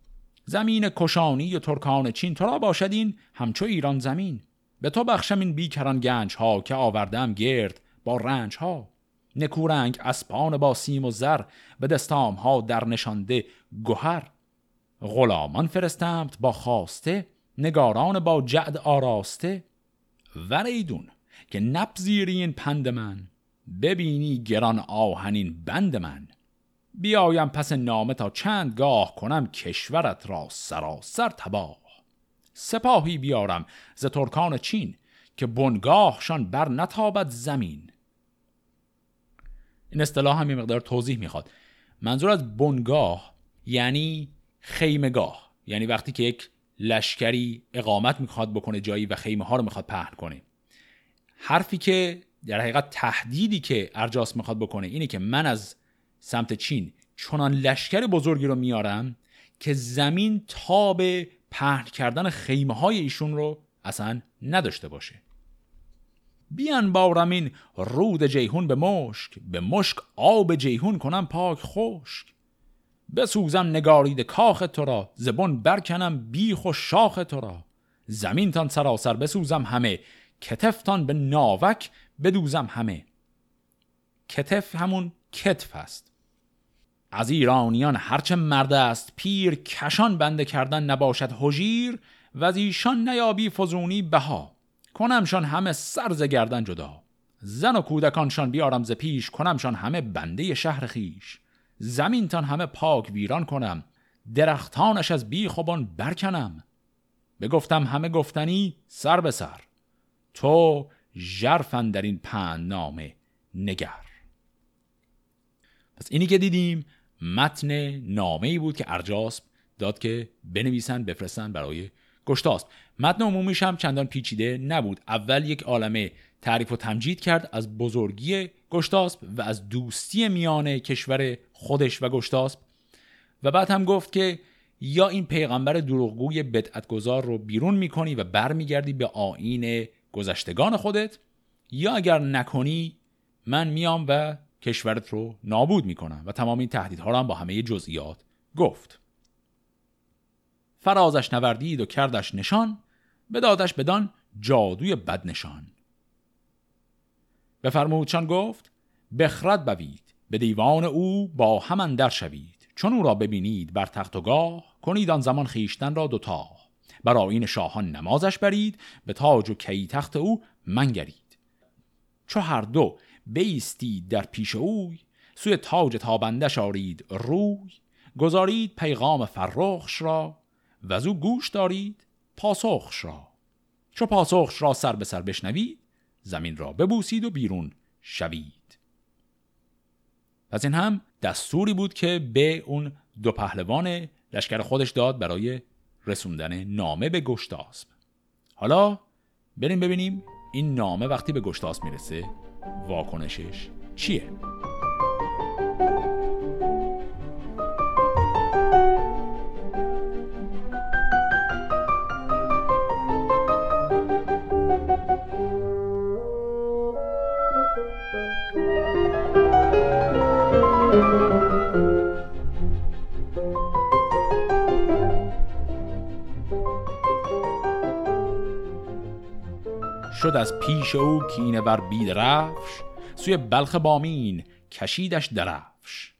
زمین کشانی و ترکان چین تو را باشد این همچو ایران زمین. به تو بخشم این بیکران گنج ها که آوردم گرد با رنج ها نکورنگ اسپان با سیم و زر به دستام ها در نشانده گوهر غلامان فرستمت با خواسته نگاران با جعد آراسته. وریدون که نپذیری پند من ببینی گران آهنین بند من. بیایم پس نامه تا چند گاه کنم کشورت را سراسر تباه. سپاهی بیارم ز ترکان چین که بنگاهشان بر نتابد زمین. این اصطلاح هم مقدار توضیح می‌خواد. منظور از بنگاه یعنی خیمگاه. یعنی وقتی که یک لشکری اقامت می‌خواد بکنه جایی و خیمه ها رو می‌خواد پهن کنه. حرفی که در حقیقت تهدیدی که ارجاس می‌خواد بکنه اینه که من از سمت چین چنان لشکر بزرگی رو میارم که زمین تاب پهن کردن خیمه های ایشون رو اصلا نداشته باشه. بیان بارمین رود جیهون به مشک به مشک آب جیهون کنم پاک خشک. بسوزم نگارید کاخ تو را زبون برکنم بیخ و شاخ تو را. زمینتان سراسر بسوزم همه کتفتان به ناوک بدوزم همه. کتف همون کتف است. از ایرانیان هرچه مرد است پیر کشان بنده کردن نباشد هجیر و از ایشان نیابی فزونی بها. کنمشان همه سرز گردن جدا. زن و کودکانشان بیارم ز پیش کنمشان همه بنده شهر خیش زمینتان همه پاک ویران کنم درختانش از بیخ و برکنم. بگفتم همه گفتنی سر به سر. تو ژرفن در این پند نامه نگر. پس اینی که دیدیم متن نامه ای بود که ارجاسب داد که بنویسن بفرستن برای گشتاست متن عمومیش هم چندان پیچیده نبود. اول یک عالمه تعریف و تمجید کرد از بزرگی گشتاسب و از دوستی میان کشور خودش و گشتاسب و بعد هم گفت که یا این پیغمبر دروغگوی بدعتگذار رو بیرون می‌کنی و برمیگردی به آین گذشتگان خودت یا اگر نکنی من میام و کشورت رو نابود می‌کنم. و تمام این تهدیدها رو هم با همه جزئیات گفت. فرازش نوردید و کردش نشان بدادش بدان جادوی بد نشان بفرمودشان گفت بخرد بوید به دیوان او با همان در شوید. چون او را ببینید بر تخت و گاه کنید آن زمان خیشتن را دوتا بر این شاهان نمازش برید به تاج و کی تخت او منگرید. چو هر دو بیستید در پیش اوی سوی تاج تابنده شارید روی. گذارید پیغام فرخش را و او گوش دارید پاسخش را. چو پاسخش را سر به سر بشنوید زمین را ببوسید و بیرون شوید. پس این هم دستوری بود که به اون دو پهلوان لشکر خودش داد برای رسوندن نامه به گشتاسب. حالا بریم ببینیم این نامه وقتی به گشتاسب می‌رسه واکنشش چیه؟ شد از پیش او کینه بر بیدرفش سوی بلخ بامین کشیدش درفش.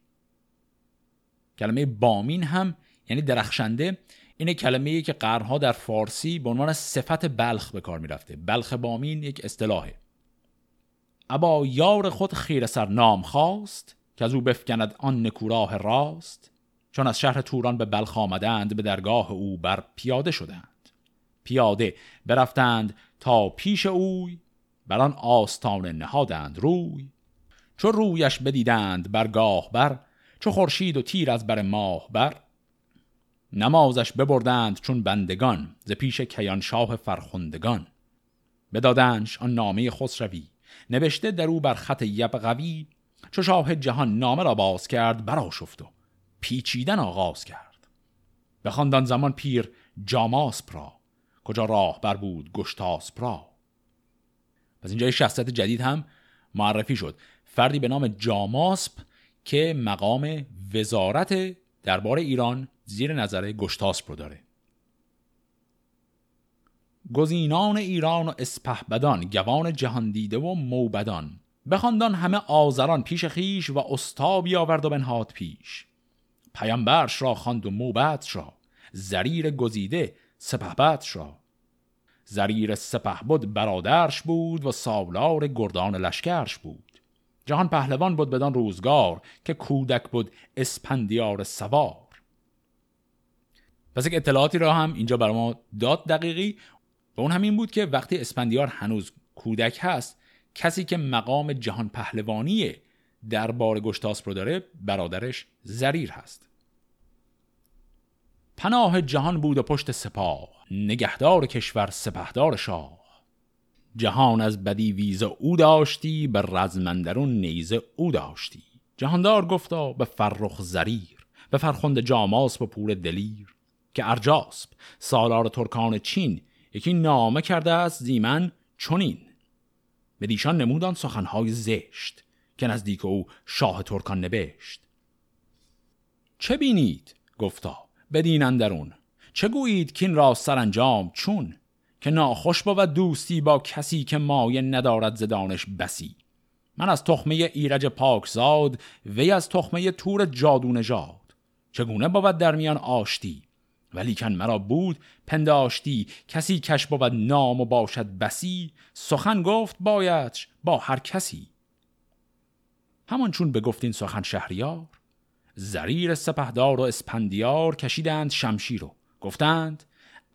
کلمه بامین هم یعنی درخشنده اینه کلمه ای که قرنها در فارسی به عنوان صفت بلخ به کار می‌رفته. بلخ بامین یک اصطلاحه. ابا یار خود خیر سر نام خواست که از او بفکند آن نکوراه راست. چون از شهر توران به بلخ آمدند به درگاه او بر پیاده شدند. پیاده برفتند تا پیش اوی بر آن آستان نهادند روی. چو رویش بدیدند برگاه بر چو خورشید و تیر از بر ماه بر. نمازش ببردند چون بندگان ز پیش کیان شاه فرخندگان. بدادنش آن نامه خسروی نوشته در او بر خط یبقوی چو شاه جهان نامه را باز کرد براشفت و پیچیدن آغاز کرد. بخواندان زمان پیر جاماسپ را کجا راه بر بود گشتاسپ را پس اینجا شخصیت جدید هم معرفی شد. فردی به نام جاماسپ که مقام وزارت دربار ایران زیر نظر گشتاسپ رو داره. گزینان ایران و اسپهبدان گوان جهان دیده و موبدان. بخواندان همه آزران پیش خیش و استابی آورد و بنهاد پیش. پیامبرش را خواند و موبدش را. زریر گزیده سپهبدش را زریر سپه بود برادرش بود و سالار گردان لشکرش بود. جهان پهلوان بود بدان روزگار که کودک بود اسپندیار سوار. پس یک اطلاعاتی را هم اینجا برای ما داد دقیقی. و اون همین بود که وقتی اسپندیار هنوز کودک هست کسی که مقام جهان پهلوانی دربار گشتاسپ رو داره برادرش زریر هست. پناه جهان بود و پشت سپاه نگهدار کشور سپهدار شاه. جهان از بدی ویز او داشتی به رزمندرون نیزه او داشتی. جهاندار گفتا به فرخ زریر به فرخند جاماس به پور دلیر. که ارجاسب سالار ترکان چین یکی نامه کرده است زیمن چونین به دیشان نمودان سخنهای زشت که نزدیک او شاه ترکان نبشت. چه بینید؟ گفتا. بدین اندرون چه گویید که این را سرانجام؟ چون که ناخوش بود دوستی با کسی که مایه ندارد زدانش بسی. من از تخمه ایرج پاکزاد وی از تخمه تور جادو نژاد. چگونه بود در میان آشتی؟ ولیکن مرا بود پنداشتی. کسی کش بود نام و باشد بسی؟ سخن گفت بایدش با هر کسی. همان چون بگفتین سخن شهریار زریر سپهدار و اسپندیار کشیدند شمشیر رو گفتند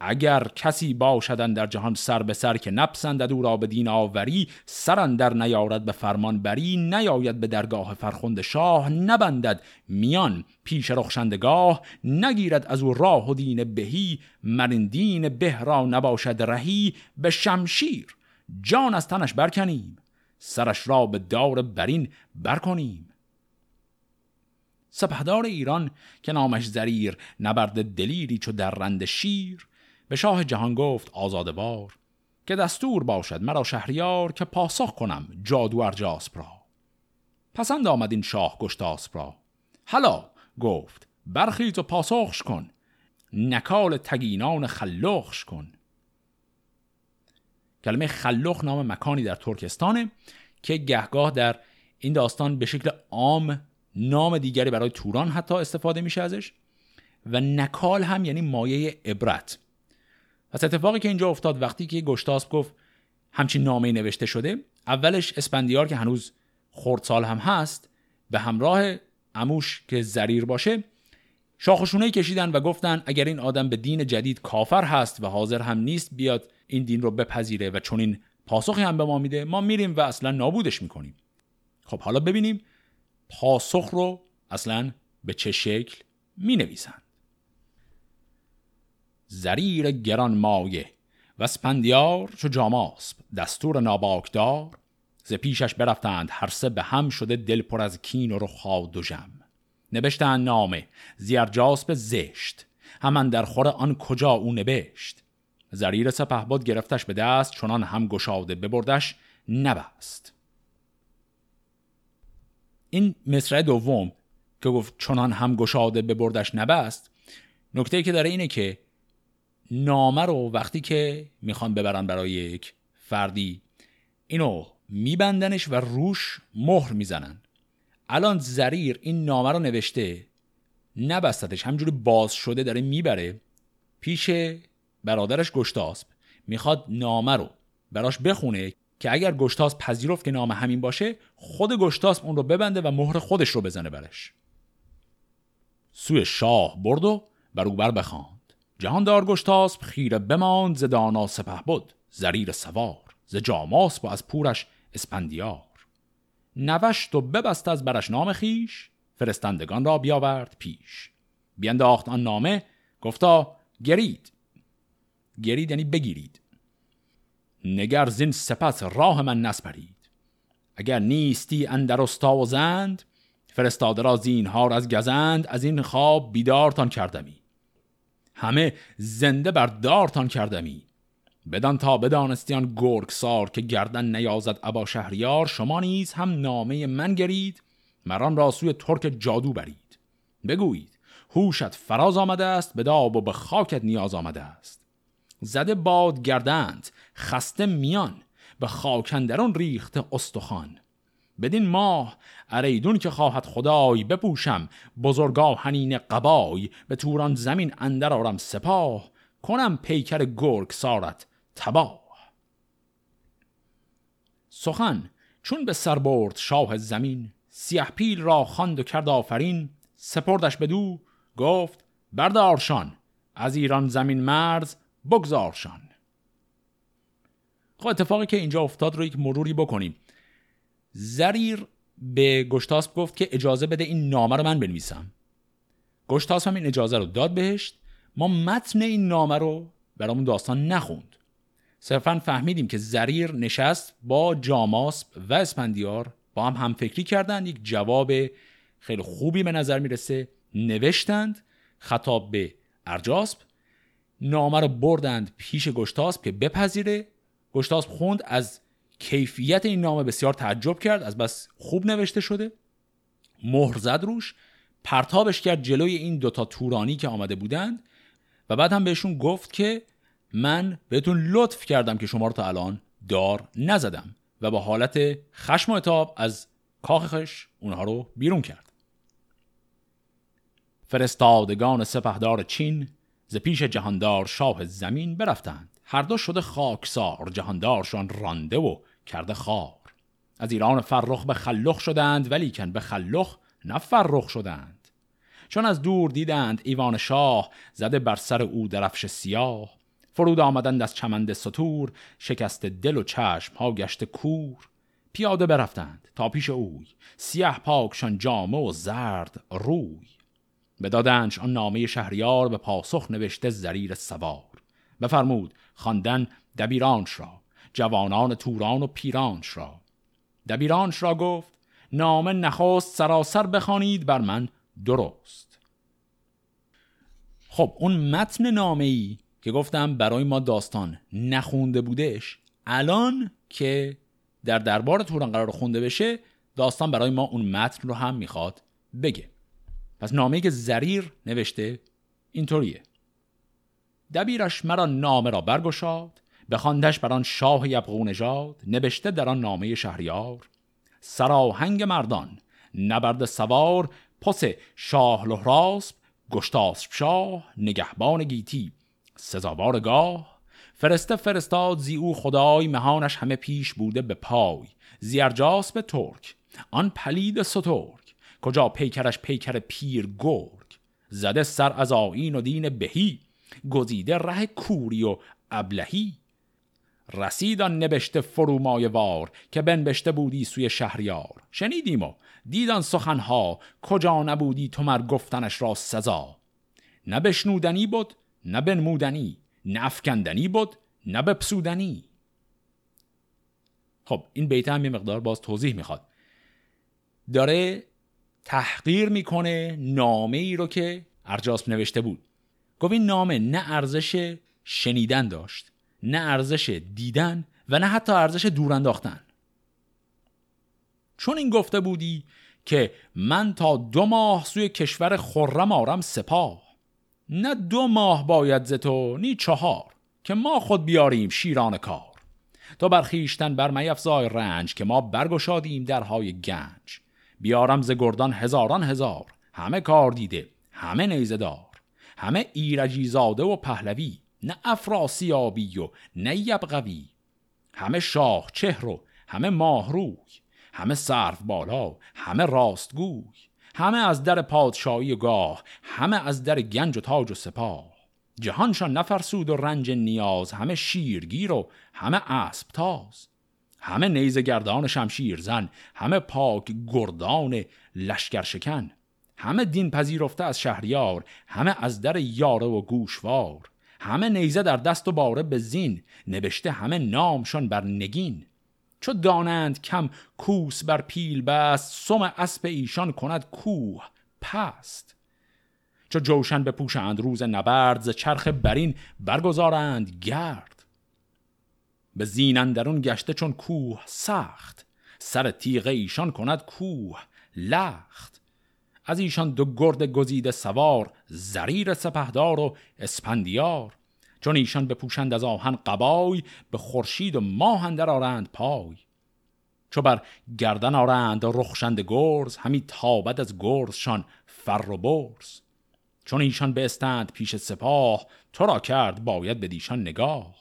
اگر کسی باشدن در جهان سر به سر که نپسندد او را به دین آوری سرن در نیارد به فرمان بری نیاید به درگاه فرخند شاه نبندد میان پیش رخشندگاه نگیرد از او راه و دین بهی من دین به را نباشد رهی به شمشیر جان از تنش برکنیم سرش را به دار برین برکنیم. سپهدار ایران که نامش زریر نبرد دلیری چو در رند شیر به شاه جهان گفت آزاده بار که دستور باشد مرا شهریار که پاسخ کنم جادو ارجاسپ را. پسند آمد این شاه گشتاسپ را. حالا گفت برخیز و پاسخش کن نکال تگینان خلوخش کن. کلمه خلوخ نام مکانی در ترکستانه که گهگاه در این داستان به شکل عام نام دیگری برای توران حتی استفاده میشه ازش و نکال هم یعنی مایه عبرت. پس اتفاقی که اینجا افتاد وقتی که گشتاسب گفت همچین نامه نوشته شده اولش اسپندیار که هنوز خردسال هم هست به همراه اموش که زریر باشه شاخشونه کشیدن و گفتن اگر این آدم به دین جدید کافر هست و حاضر هم نیست بیاد این دین رو بپذیره و چون این پاسخی هم به ما میده ما میریم و اصلا نابودش می‌کنیم. خب حالا ببینیم پاسخ رو اصلا به چه شکل می نویسند زریر گران مایه و سپندیار چو جاماسب دستور ناباکدار ز پیشش برفتند هر سه به هم شده دل پر از کین و رخ و جم نبشتند نامه زیرجاسب زشت همان در خور آن کجا او نبشت. زریر سپهبد گرفتش به دست چنان هم گشاده ببردش نبست. این مصرع دوم که گفت چنان هم گشاده ببردش نبست نکته که داره اینه که نامه رو وقتی که می‌خوان ببرن برای یک فردی اینو میبندنش و روش مهر می‌زنن. الان زریر این نامه رو نوشته نبستتش همجوری باز شده داره می‌بره پیش برادرش گشتاسب می‌خواد نامه رو براش بخونه که اگر گشتاسب پذیرفت که نامه همین باشه خود گشتاسب اون رو ببنده و مهر خودش رو بزنه برش. سوی شاه برد و بر او بر بخواند. جهاندار گشتاسب خیره بماند ز دانا سپه بود زریر سوار ز جاماسب و از پورش اسپندیار. نوشت و ببست از برش نام خیش فرستندگان را بیاورد پیش. بینداخت آن نامه گفتا گرید. گرید یعنی بگیرید. نگر زین سپس راه من نسپرید. اگر نیستی اندر و زند فرستاده را زینهار از گزند از این خواب بیدارتان کردمی. همه زنده بر دارتان کردمی. بدان تا بدانستیان گرگ سار که گردن نیازد ابا شهریار شما نیز هم نامه من گرید مران را سوی ترک جادو برید. بگویید هوشت فراز آمده است به داب و به خاکت نیاز آمده است. زده باد گردند خسته میان به خاکندران ریخته استخوان. بدین ماه اریدون که خواهد خدای بپوشم بزرگا هنین قبای به توران زمین اندر آرم سپاه کنم پیکر گرگ سارت تباه. سخن چون به سر برد شاه زمین سیه پیل را خواند و کرد آفرین سپردش بدو گفت بردارشان از ایران زمین مرز بگذارشان خب اتفاقی که اینجا افتاد رو یک مروری بکنیم. زریر به گشتاسب گفت که اجازه بده این نامه رو من بنویسم. گشتاسب هم این اجازه رو داد بهش ما متن این نامه رو برامون داستان نخوند. صرفا فهمیدیم که زریر نشست با جاماسب و اسپندیار با هم همفکری کردند. یک جواب خیلی خوبی به نظر می‌رسه. نوشتند خطاب به ارجاسب نامه رو بردند پیش گشتاسب که بپذیره. گشتاسب خوند از کیفیت این نامه بسیار تعجب کرد از بس خوب نوشته شده. مهر زد روش پرتابش کرد جلوی این دوتا تورانی که آمده بودند و بعد هم بهشون گفت که من بهتون لطف کردم که شما رو تا الان دار نزدم و با حالت خشم و اتاب از کاخش اونها رو بیرون کرد. فرستادگان سپهدار چین ز پیش جهاندار شاه زمین برفتند. هر دو شده خاکسار جهاندارشان رانده و کرده خار. از ایران فرخ به خلخ شدند ولیکن به خلخ نه فرخ شدند. چون از دور دیدند ایوان شاه زده بر سر او درفش سیاه. فرود آمدند از چمند سطور شکست دل و چشم ها گشت کور. پیاده برفتند تا پیش اوی سیاه پاکشان جامه و زرد روی. بدادنش آن نامه شهریار به پاسخ نوشته زریر سوار. بفرمود خواندن دبیرانش را جوانان توران و پیرانش را. دبیرانش را گفت نامه نخواست سراسر بخوانید بر من درست. خب اون متن نامه ای که گفتم برای ما داستان نخونده بودش الان که در دربار توران قرار خونده بشه داستان برای ما اون متن رو هم می‌خواد بگه. پس نامه که زریر نوشته اینطوریه. دبیرش مرا نامه را برگشاد بخواندش بر آن شاه یبغو نژاد نوشته در آن نامه شهریار. سراهنگ مردان نبرد سوار پس شاه لهراسب گشتاسب شاه نگهبان گیتی. سزاوار گاه فرسته فرستاد زی او خدای مهانش همه پیش بوده به پای. زی ارجاسپ به ترک آن پلید سترک. کجا پیکرش پیکر پیر گرگ؟ زده سر از آیین و دین بهی. گزیده ره کوری و ابلهی. رسید آن نبشته فرومایه‌وار که بنبشته بودی سوی شهریار. شنیدیم و دیدان سخنها کجا نبودی تو مر گفتنش را سزا. نه بشنودنی بود نه بنمودنی نه افکندنی بود نه بپسودنی. خب این بیت هم یه مقدار باز توضیح می‌خواد. داره تحقیر می‌کنه نامه ای رو که ارجاسپ نوشته بود. گفت این نامه نه ارزش شنیدن داشت نه ارزش دیدن و نه حتی ارزش دور انداختن چون این گفته بودی که من تا دو ماه سوی کشور خرم آرم سپاه. نه دو ماه باید ز تو نی چهار که ما خود بیاریم شیران کار. تو برخیشتن بر میفزای رنج که ما برگشادیم درهای گنج. بیارم ز گردان هزاران هزار همه کار دیده همه نیزه دار. همه ایرجی زاده و پهلوی نه افراسیابی و نه یبغوی. همه شاه چهر و همه ماه روی همه صرف بالا همه راستگوی همه از در پادشاهی و گاه همه از در گنج و تاج و سپاه. جهانشان نفرسود و رنج نیاز همه شیرگیر و همه اسب تاز. همه نیز گردان شمشیر زن همه پاک گردان لشکر شکن. همه دین پذیرفته از شهریار همه از در یاره و گوشوار همه نیزه در دست و باره به زین نوشته همه نامشان بر نگین. چو دانند کم کوس بر پیل بست سم اسب ایشان کند کوه پست. چو جوشن بپوشند روز نبرد ز چرخ برین برگزارند گرد. به زین درون گشته چون کوه سخت سر تیغ ایشان کند کوه لخت. از ایشان دو گرد گزیده سوار زریر سپهدار و اسپندیار. چون ایشان بپوشند از آهن قبای به خورشید و ماه اندر آرند پای. چو بر گردن آرند رخشند گرز همی تابد از گرزشان فر و برز. چون ایشان استند پیش سپاه تو را کرد باید به دیشان نگاه.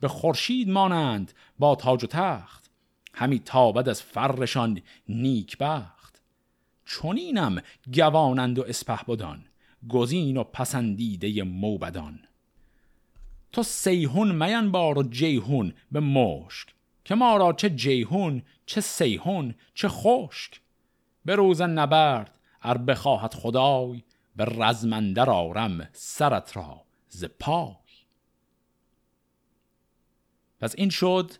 به خورشید مانند با تاج و تخت همی تابد از فرشان نیک بخت چونینم گوانند و اسپهبدان گزین و پسندیده موبدان. تو سیهون مین بار و جیهون به مشک که ما را چه جیهون چه سیهون چه خشک. به روز نبرد ار بخواهد خدای به رزمندر آرم سرت را ز پای. پس این شد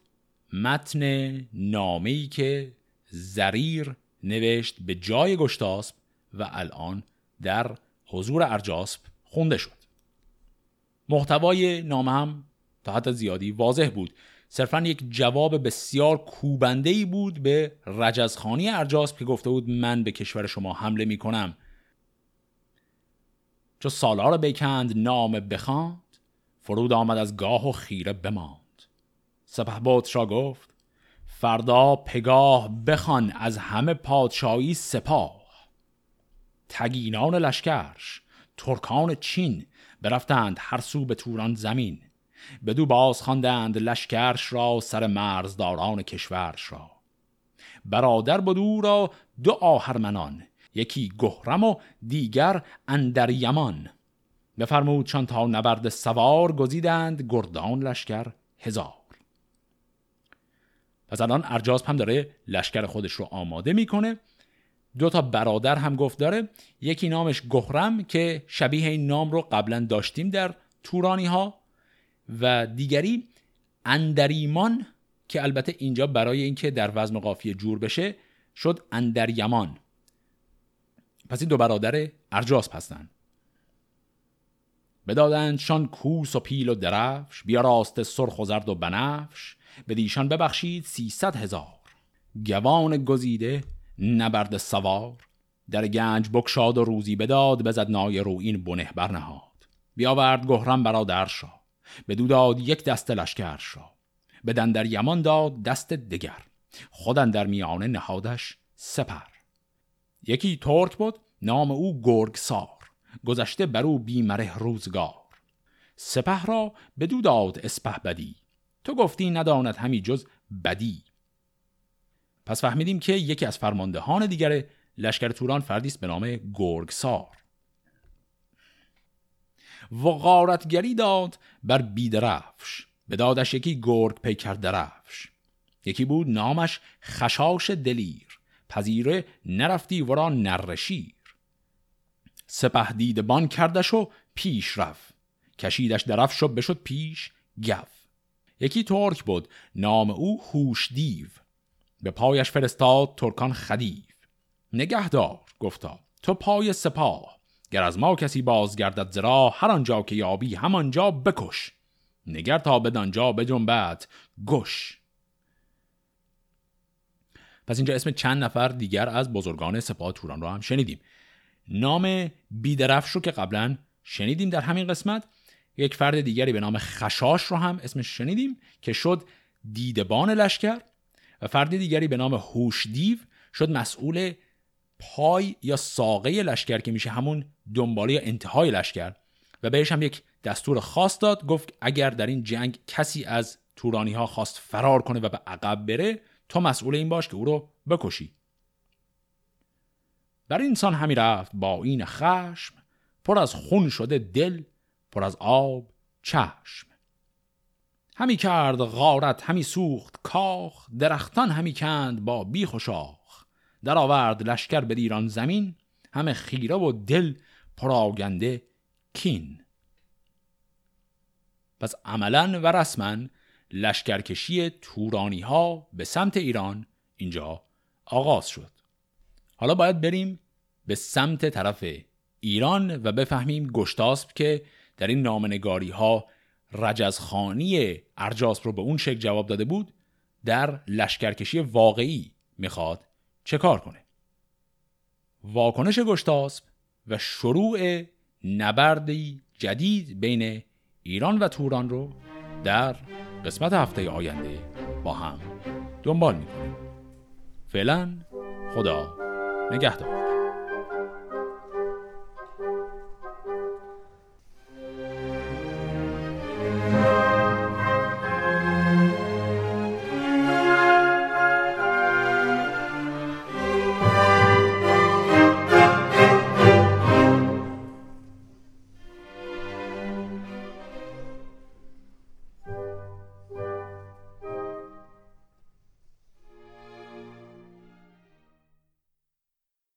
متن نامه‌ای که زریر نوشت به جای گشتاسب و الان در حضور ارجاسب خونده شد. محتوای نامه هم تا حد زیادی واضح بود. صرفا یک جواب بسیار کوبنده ای بود به رجزخانی ارجاسب که گفته بود من به کشور شما حمله می کنم چو سالار بکند نام بخواند فرود آمد از گاه و خیره بماند. سپه را گفت فردا پگاه بخوان از همه پادشاهی سپاه. تگینان لشکرش ترکان چین برفتند هر سو به توران زمین. بدو باز خواندند لشکرش را سر مرزداران کشورش را. برادر بدو را دو آهرمنان یکی گهرم و دیگر اندر یمان. بفرمود تا نبرد سوار گزیدند گردان لشکر هزار. پس الان ارجاسپ هم داره لشکر خودش رو آماده می‌کنه. دو تا برادر هم گفت داره. یکی نامش گهرم که شبیه این نام رو قبلا داشتیم در تورانی ها و دیگری اندریمان که البته اینجا برای اینکه در وزن قافیه جور بشه شد اندر یمان پس این دو برادر ارجاس هستند بدادند شان کوس و پیل و درفش بیا راست سرخ و زرد و بنفش به دیشان ببخشید سیصد هزار. گوان گزیده نبرد سوار. در گنج بکشاد و روزی بداد بزد نای رو این بنه برنهاد. بیاورد گهرم برادر شا بدو داد یک دست لشکر شا. به در یمان داد دست دگر خودن در میانه نهادش سپر. یکی ترک بود نام او گرگ سار گذشته بر او بیمره روزگار. سپه را بدو داد اسپه بدی. تو گفتی نداند همی جز بدی. پس فهمیدیم که یکی از فرماندهان دیگر لشکر توران فردی است به نام گرگسار. وقارتگری داد بر بیدرفش. به دادش یکی گرگ پیکر درفش یکی بود نامش خشاش دلیر. پذیره نرفتی ورا نرشیر. سپه دیدبان کردش و پیش رفت. کشیدش درفش و بشد پیش گف. یکی ترک بود نام او هوش دیو به پایش فرستاد ترکان خدیو. نگهدار گفتا. تو پای سپاه. گر از ما کسی بازگردد زرا هر آنجا که یابی همانجا بکش. نگر تا بدانجا بجنبد گش. پس اینجا اسم چند نفر دیگر از بزرگان سپاه توران رو هم شنیدیم. نام بیدرفش رو که قبلا شنیدیم در همین قسمت. یک فرد دیگری به نام خشاش رو هم اسمش شنیدیم که شد دیدبان لشکر و فرد دیگری به نام هوش دیو شد مسئول پای یا ساقه لشکر که میشه همون دنباله یا انتهای لشکر. و بهش هم یک دستور خاص داد گفت اگر در این جنگ کسی از تورانی ها خواست فرار کنه و به عقب بره تو مسئول این باش که او رو بکشی. بر انسان همی رفت با این خشم پر از خون شده دل پر از آب چشم. همی کرد غارت همی سوخت کاخ درختان همی کند با بیخ و شاخ. در آورد لشکر به دیران زمین همه خیره و دل پراگنده کین. پس عملا و رسما لشکرکشی تورانی ها به سمت ایران اینجا آغاز شد. حالا باید بریم به سمت طرف ایران و بفهمیم گشتاسب که در این نامنگاری ها رجزخانی ارجاسب رو به اون شکل جواب داده بود در لشکرکشی واقعی می‌خواد چه کار کنه؟ واکنش گشتاسب و شروع نبردی جدید بین ایران و توران رو در قسمت هفته آینده با هم دنبال می‌کنیم. فعلا خدا نگهدار.